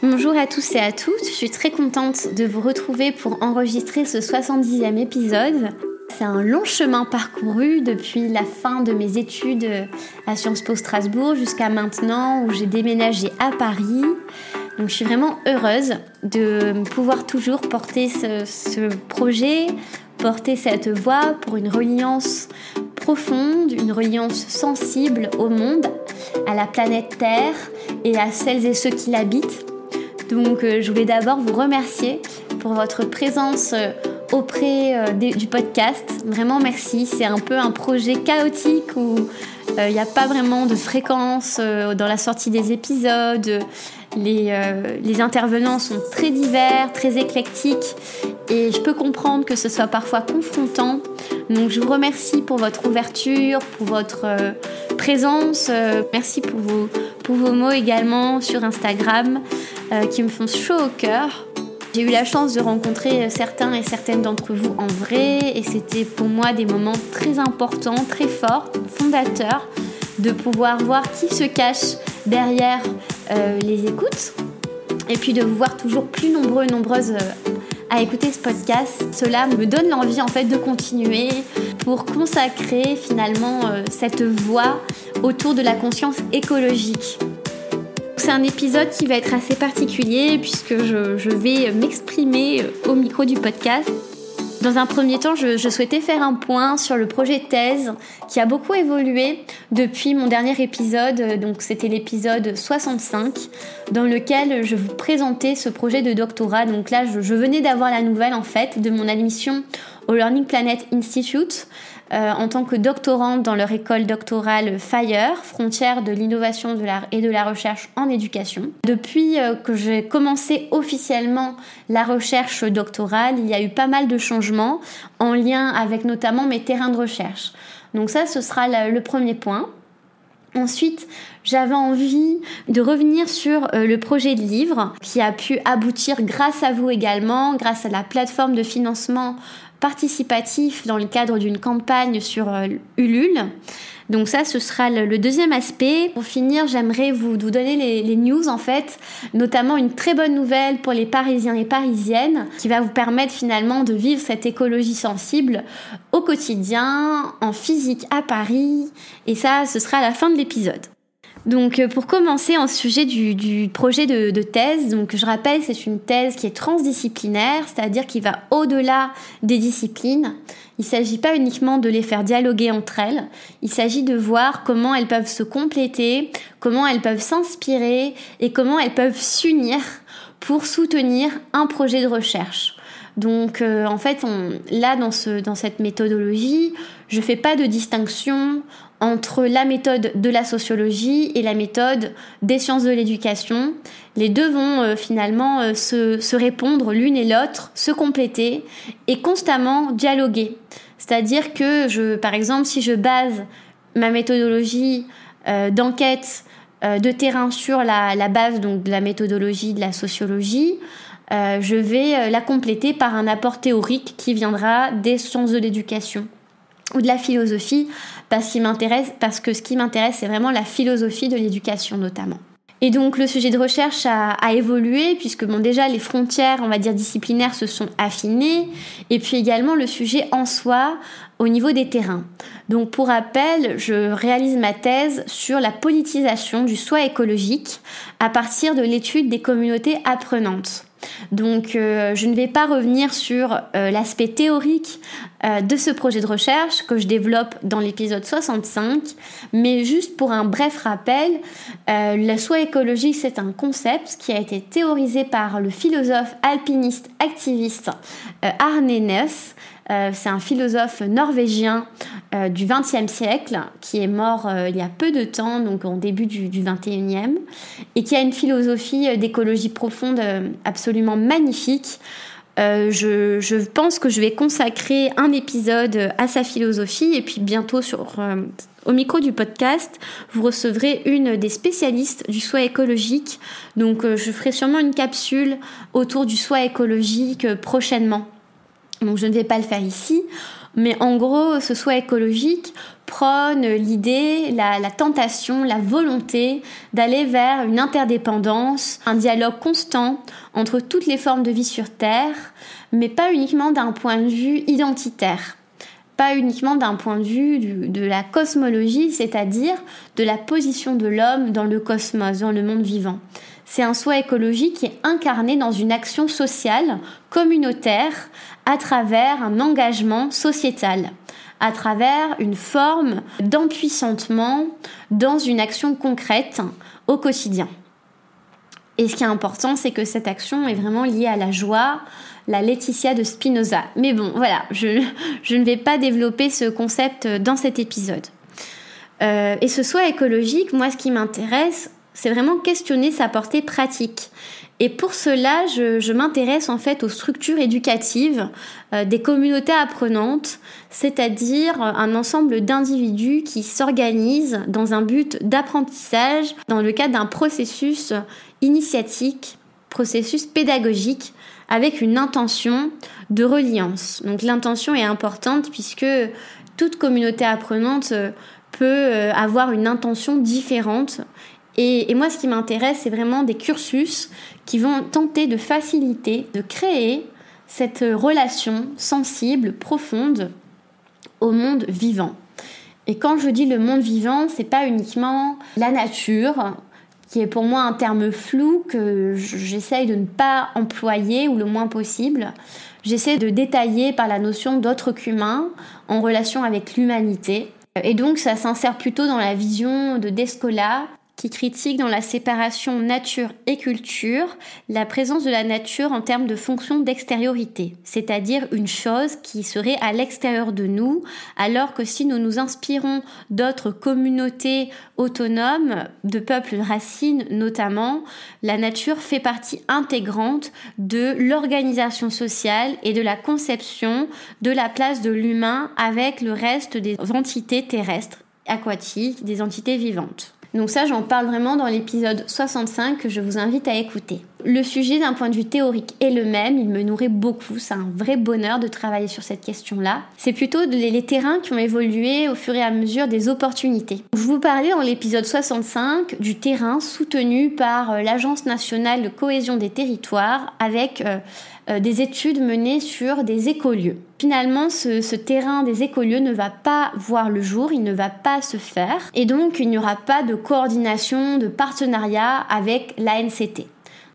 Bonjour à tous et à toutes, je suis très contente de vous retrouver pour enregistrer ce 70e épisode. C'est un long chemin parcouru depuis la fin de mes études à Sciences Po Strasbourg jusqu'à maintenant où j'ai déménagé à Paris. Donc je suis vraiment heureuse de pouvoir toujours porter ce, ce projet, porter cette voix pour une reliance profonde, une reliance sensible au monde, à la planète Terre et à celles et ceux qui l'habitent. Donc euh, je voulais d'abord vous remercier pour votre présence euh, auprès euh, du podcast. Vraiment merci. C'est un peu un projet chaotique où il n'y a pas vraiment de fréquence dans la sortie des épisodes. Les, les, intervenants sont très divers, très éclectiques et je peux comprendre que ce soit parfois confrontant. Donc je vous remercie pour votre ouverture, pour votre présence. merci pour vos, pour vos mots également sur Instagram. Euh, qui me font chaud au cœur. J'ai eu la chance de rencontrer certains et certaines d'entre vous en vrai et c'était pour moi des moments très importants, très forts, fondateurs, de pouvoir voir qui se cache derrière euh, les écoutes et puis de vous voir toujours plus nombreux, nombreuses euh, à écouter ce podcast. Cela me donne l'envie en fait de continuer pour consacrer finalement cette voix autour de la conscience écologique c'est un épisode qui va être assez particulier puisque je, vais m'exprimer au micro du podcast. Dans un premier temps, je, souhaitais faire un point sur le projet thèse qui a beaucoup évolué depuis mon dernier épisode, donc c'était l'épisode 65, dans lequel je vous présentais ce projet de doctorat. Donc là, je venais d'avoir la nouvelle en fait de mon admission au Learning Planet Institute. Euh, en tant que doctorante dans leur école doctorale FIRE, frontière de l'innovation et de la recherche en éducation. Depuis euh, que j'ai commencé officiellement la recherche doctorale, il y a eu pas mal de changements en lien avec notamment mes terrains de recherche. Donc ça, ce sera le premier point. Ensuite, j'avais envie de revenir sur euh, le projet de livre qui a pu aboutir grâce à vous également, grâce à la plateforme de financement participatif dans le cadre d'une campagne sur euh, Ulule. Donc ça, ce sera le deuxième aspect. Pour finir, j'aimerais vous, donner les, news en fait, notamment une très bonne nouvelle pour les Parisiens et Parisiennes qui va vous permettre finalement de vivre cette écologie sensible au quotidien, en physique à Paris. Et ça, ce sera la fin de l'épisode. Donc euh, pour commencer en sujet du, projet de, thèse, donc je rappelle c'est une thèse qui est transdisciplinaire, c'est-à-dire qui va au-delà des disciplines. Il ne s'agit pas uniquement de les faire dialoguer entre elles, il s'agit de voir comment elles peuvent se compléter, comment elles peuvent s'inspirer et comment elles peuvent s'unir pour soutenir un projet de recherche. Donc euh, en fait, là dans, dans cette méthodologie, je fais pas de distinction entre la méthode de la sociologie et la méthode des sciences de l'éducation. Les deux vont euh, finalement euh, se, répondre l'une et l'autre, se compléter et constamment dialoguer. C'est-à-dire que par exemple, si je base ma méthodologie euh, d'enquête de terrain sur la, la, base donc de la méthodologie de la sociologie, je vais la compléter par un apport théorique qui viendra des sciences de l'éducation ou de la philosophie parce, qu'il m'intéresse, parce que ce qui m'intéresse, c'est vraiment la philosophie de l'éducation notamment. Et donc le sujet de recherche a, évolué puisque bon déjà les frontières on va dire disciplinaires se sont affinées et puis également le sujet en soi au niveau des terrains. Donc pour rappel, je réalise ma thèse sur la politisation du soi écologique à partir de l'étude des communautés apprenantes. Donc euh, je ne vais pas revenir sur euh, l'aspect théorique euh, de ce projet de recherche que je développe dans l'épisode 65, mais juste pour un bref rappel, le soi écologique c'est un concept qui a été théorisé par le philosophe alpiniste activiste Arne Ness euh, c'est un philosophe norvégien euh, du XXe siècle qui est mort euh, il y a peu de temps, donc au début du, XXIe, et qui a une philosophie d'écologie profonde absolument magnifique. Je, je, pense que je vais consacrer un épisode à sa philosophie et puis bientôt sur, au micro du podcast, vous recevrez une des spécialistes du soi écologique. Donc je ferai sûrement une capsule autour du soi écologique prochainement. Donc je ne vais pas le faire ici. Mais en gros, ce soit écologique prône l'idée, la, la, tentation, la volonté d'aller vers une interdépendance, un dialogue constant entre toutes les formes de vie sur Terre, mais pas uniquement d'un point de vue identitaire, pas uniquement d'un point de vue de la cosmologie, c'est-à-dire de la position de l'homme dans le cosmos, dans le monde vivant. C'est un souhait écologique qui est incarné dans une action sociale, communautaire, à travers un engagement sociétal à travers une forme d'empuissantement dans une action concrète au quotidien. Et ce qui est important, c'est que cette action est vraiment liée à la joie, la Laetitia de Spinoza. Mais bon, voilà, je, ne vais pas développer ce concept dans cet épisode. Euh, et ce soi écologique, moi, ce qui m'intéresse, c'est vraiment questionner sa portée pratique. Et pour cela, je, m'intéresse en fait aux structures éducatives euh, des communautés apprenantes, c'est-à-dire un ensemble d'individus qui s'organisent dans un but d'apprentissage dans le cadre d'un processus initiatique, processus pédagogique avec une intention de reliance. Donc l'intention est importante puisque toute communauté apprenante euh, peut euh, avoir une intention différente et, moi, ce qui m'intéresse, c'est vraiment des cursus qui vont tenter de faciliter, de créer cette relation sensible, profonde au monde vivant. Et quand je dis le monde vivant, c'est pas uniquement la nature, qui est pour moi un terme flou que j'essaye de ne pas employer ou le moins possible. J'essaie de détailler par la notion d'autre qu'humain en relation avec l'humanité. Et donc ça s'insère plutôt dans la vision de Descola qui critique dans la séparation nature et culture la présence de la nature en termes de fonction d'extériorité, c'est-à-dire une chose qui serait à l'extérieur de nous, alors que si nous nous inspirons d'autres communautés autonomes, de peuples racines notamment, la nature fait partie intégrante de l'organisation sociale et de la conception de la place de l'humain avec le reste des entités terrestres, aquatiques, des entités vivantes. Donc ça, j'en parle vraiment dans l'épisode 65 que je vous invite à écouter. Le sujet d'un point de vue théorique est le même, il me nourrit beaucoup, c'est un vrai bonheur de travailler sur cette question-là. C'est plutôt les, terrains qui ont évolué au fur et à mesure des opportunités. Je vous parlais dans l'épisode 65 du terrain soutenu par euh, l'Agence nationale de cohésion des territoires avec euh, euh, des études menées sur des écolieux. Finalement, ce, terrain des écolieux ne va pas voir le jour, il ne va pas se faire, et donc il n'y aura pas de coordination, de partenariat avec l'ANCT.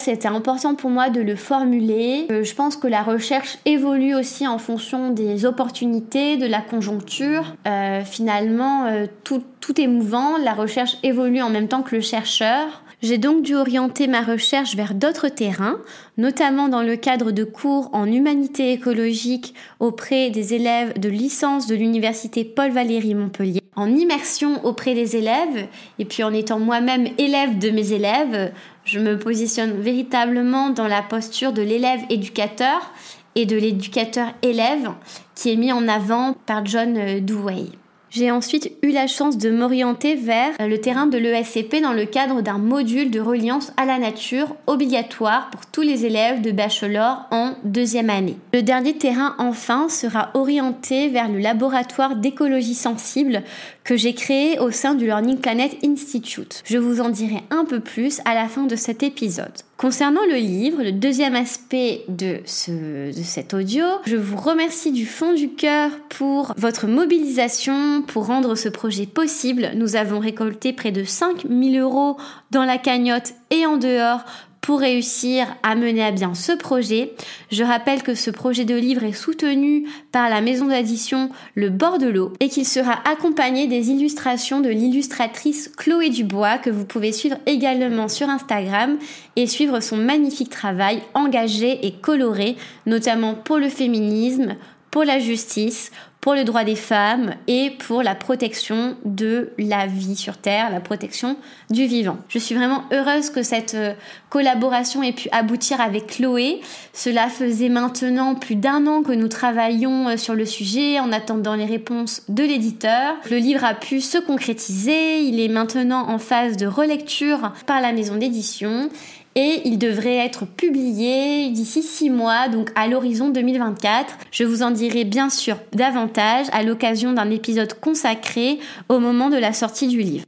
C'était important pour moi de le formuler. Euh, je pense que la recherche évolue aussi en fonction des opportunités, de la conjoncture. Euh, finalement, tout, tout est mouvant, la recherche évolue en même temps que le chercheur. J'ai donc dû orienter ma recherche vers d'autres terrains, notamment dans le cadre de cours en humanité écologique auprès des élèves de licence de l'université Paul Valéry Montpellier, en immersion auprès des élèves, et puis en étant moi-même élève de mes élèves, je me positionne véritablement dans la posture de l'élève éducateur et de l'éducateur élève qui est mis en avant par John Dewey. J'ai ensuite eu la chance de m'orienter vers le terrain de l'ESCP dans le cadre d'un module de reliance à la nature obligatoire pour tous les élèves de bachelor en deuxième année. Le dernier terrain enfin sera orienté vers le laboratoire d'écologie sensible que j'ai créé au sein du Learning Planet Institute. Je vous en dirai un peu plus à la fin de cet épisode. Concernant le livre, le deuxième aspect de, ce, de cet audio, je vous remercie du fond du cœur pour votre mobilisation pour rendre ce projet possible. Nous avons récolté près de 5000 euros dans la cagnotte et en dehors pour réussir à mener à bien ce projet. Je rappelle que ce projet de livre est soutenu par la maison d'édition Le Bord de l'eau et qu'il sera accompagné des illustrations de l'illustratrice Chloé Dubois que vous pouvez suivre également sur Instagram et suivre son magnifique travail engagé et coloré, notamment pour le féminisme, pour la justice, pour le droit des femmes et pour la protection de la vie sur Terre, la protection du vivant. Je suis vraiment heureuse que cette euh, collaboration ait pu aboutir avec Chloé. Cela faisait maintenant plus d'un an que nous travaillions euh, sur le sujet en attendant les réponses de l'éditeur. Le livre a pu se concrétiser, il est maintenant en phase de relecture par la maison d'édition et il devrait être publié d'ici six mois, donc à l'horizon 2024. Je vous en dirai bien sûr davantage à l'occasion d'un épisode consacré au moment de la sortie du livre.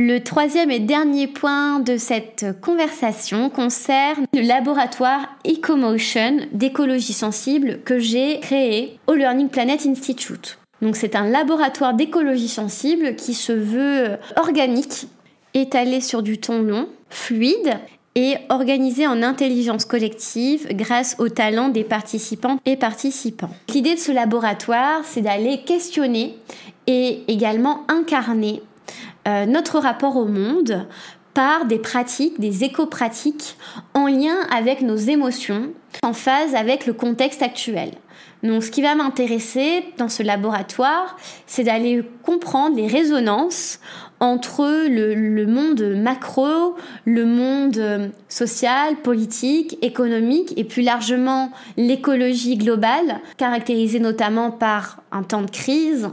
Le troisième et dernier point de cette conversation concerne le laboratoire EcoMotion d'écologie sensible que j'ai créé au Learning Planet Institute. Donc c'est un laboratoire d'écologie sensible qui se veut organique, étalé sur du ton long, fluide et organisé en intelligence collective grâce au talent des participants et participants. L'idée de ce laboratoire, c'est d'aller questionner et également incarner euh, notre rapport au monde par des pratiques, des éco-pratiques en lien avec nos émotions, en phase avec le contexte actuel. Donc ce qui va m'intéresser dans ce laboratoire, c'est d'aller comprendre les résonances entre le, monde macro, le monde social, politique, économique et plus largement l'écologie globale, caractérisée notamment par un temps de crise,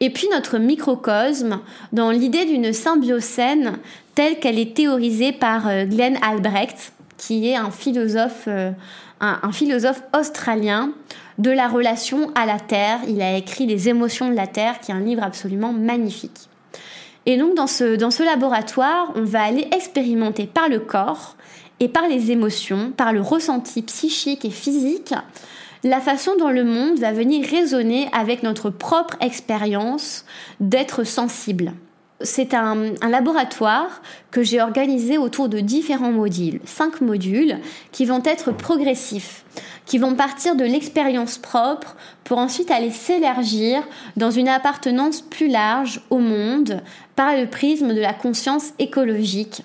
et puis notre microcosme dans l'idée d'une symbiocène telle qu'elle est théorisée par euh, Glenn Albrecht, qui est un philosophe, euh, un philosophe australien de la relation à la Terre. Il a écrit Les émotions de la Terre, qui est un livre absolument magnifique. Et donc dans ce, dans ce laboratoire, on va aller expérimenter par le corps et par les émotions, par le ressenti psychique et physique, la façon dont le monde va venir résonner avec notre propre expérience d'être sensible. C'est un, un, laboratoire que j'ai organisé autour de différents modules, cinq modules qui vont être progressifs qui vont partir de l'expérience propre pour ensuite aller s'élargir dans une appartenance plus large au monde par le prisme de la conscience écologique.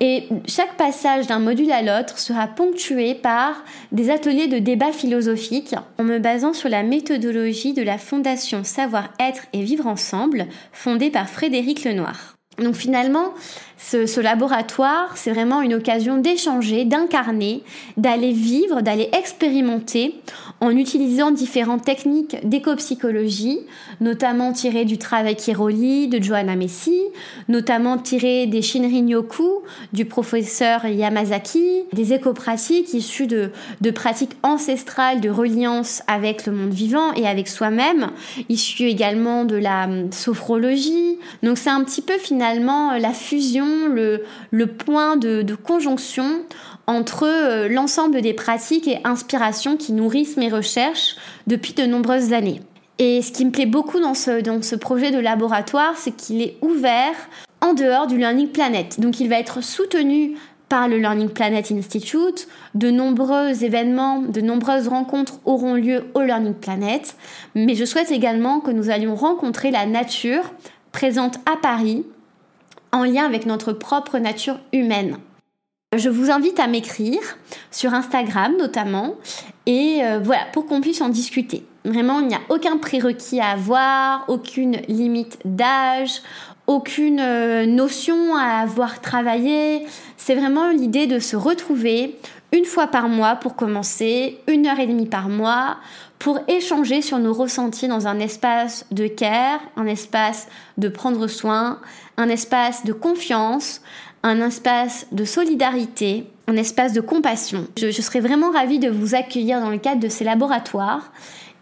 Et chaque passage d'un module à l'autre sera ponctué par des ateliers de débat philosophique en me basant sur la méthodologie de la Fondation Savoir-être et Vivre Ensemble, fondée par Frédéric Lenoir. Donc finalement, ce, laboratoire, c'est vraiment une occasion d'échanger, d'incarner, d'aller vivre, d'aller expérimenter en utilisant différentes techniques d'éco-psychologie, notamment tirées du travail Kiroli de Johanna Messi, notamment tirées des Shinrin-yoku du professeur Yamazaki, des éco-pratiques issues de, pratiques ancestrales de reliance avec le monde vivant et avec soi-même, issues également de la hum, sophrologie. Donc c'est un petit peu finalement la fusion le, point de, conjonction entre euh, l'ensemble des pratiques et inspirations qui nourrissent mes recherches depuis de nombreuses années. Et ce qui me plaît beaucoup dans ce, dans ce projet de laboratoire, c'est qu'il est ouvert en dehors du Learning Planet. Donc il va être soutenu par le Learning Planet Institute. De nombreux événements, de nombreuses rencontres auront lieu au Learning Planet. Mais je souhaite également que nous allions rencontrer la nature présente à Paris en lien avec notre propre nature humaine. Je vous invite à m'écrire sur Instagram notamment et euh, voilà pour qu'on puisse en discuter. Vraiment, il n'y a aucun prérequis à avoir, aucune limite d'âge, aucune euh, notion à avoir travaillé. C'est vraiment l'idée de se retrouver une fois par mois pour commencer, une heure et demie par mois pour échanger sur nos ressentis dans un espace de care, un espace de prendre soin, un espace de confiance, un espace de solidarité, un espace de compassion. Je, serais vraiment ravie de vous accueillir dans le cadre de ces laboratoires.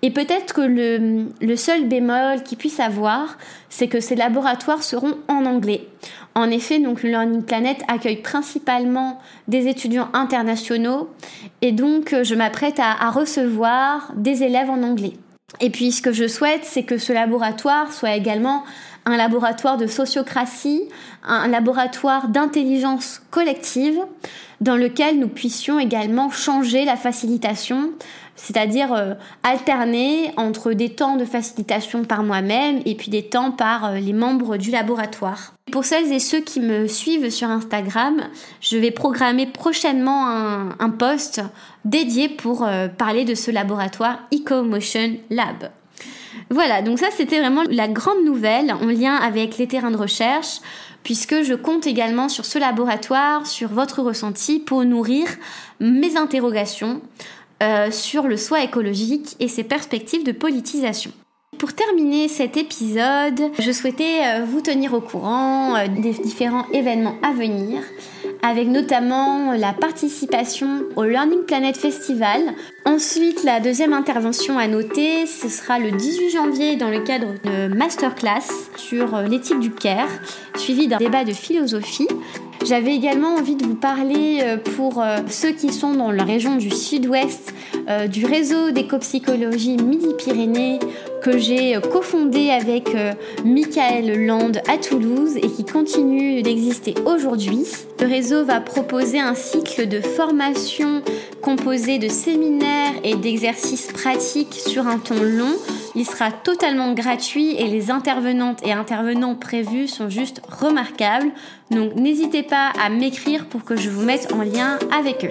Et peut-être que le, seul bémol qu'ils puissent avoir, c'est que ces laboratoires seront en anglais. En effet, donc le Learning Planet accueille principalement des étudiants internationaux et donc je m'apprête à, à recevoir des élèves en anglais. Et puis ce que je souhaite, c'est que ce laboratoire soit également un laboratoire de sociocratie, un laboratoire d'intelligence collective dans lequel nous puissions également changer la facilitation, c'est-à-dire euh, alterner entre des temps de facilitation par moi-même et puis des temps par euh, les membres du laboratoire. Pour celles et ceux qui me suivent sur Instagram, je vais programmer prochainement un, post dédié pour euh, parler de ce laboratoire EcoMotion Lab. Voilà, donc ça c'était vraiment la grande nouvelle en lien avec les terrains de recherche, puisque je compte également sur ce laboratoire, sur votre ressenti pour nourrir mes interrogations euh, sur le soi écologique et ses perspectives de politisation. Pour terminer cet épisode, je souhaitais euh, vous tenir au courant euh, des différents événements à venir, avec notamment la participation au Learning Planet Festival. Ensuite, la deuxième intervention à noter, ce sera le 18 janvier dans le cadre de masterclass sur euh, l'éthique du care, suivi d'un débat de philosophie. J'avais également envie de vous parler pour ceux qui sont dans la région du sud-ouest du réseau d'éco-psychologie Midi-Pyrénées que j'ai cofondé avec euh, Michael Land à Toulouse et qui continue d'exister aujourd'hui. Le réseau va proposer un cycle de formation composé de séminaires et d'exercices pratiques sur un temps long. Il sera totalement gratuit et les intervenantes et intervenants prévus sont juste remarquables. Donc n'hésitez pas à m'écrire pour que je vous mette en lien avec eux.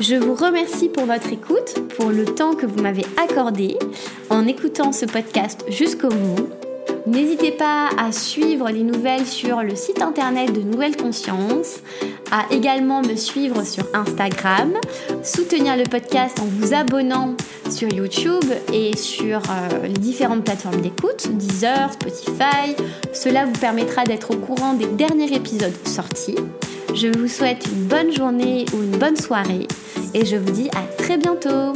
Je vous remercie pour votre écoute, pour le temps que vous m'avez accordé en écoutant ce podcast jusqu'au bout. N'hésitez pas à suivre les nouvelles sur le site internet de Nouvelle Conscience, à également me suivre sur Instagram, soutenir le podcast en vous abonnant sur YouTube et sur euh, les différentes plateformes d'écoute, Deezer, Spotify. Cela vous permettra d'être au courant des derniers épisodes sortis. Je vous souhaite une bonne journée ou une bonne soirée et je vous dis à très bientôt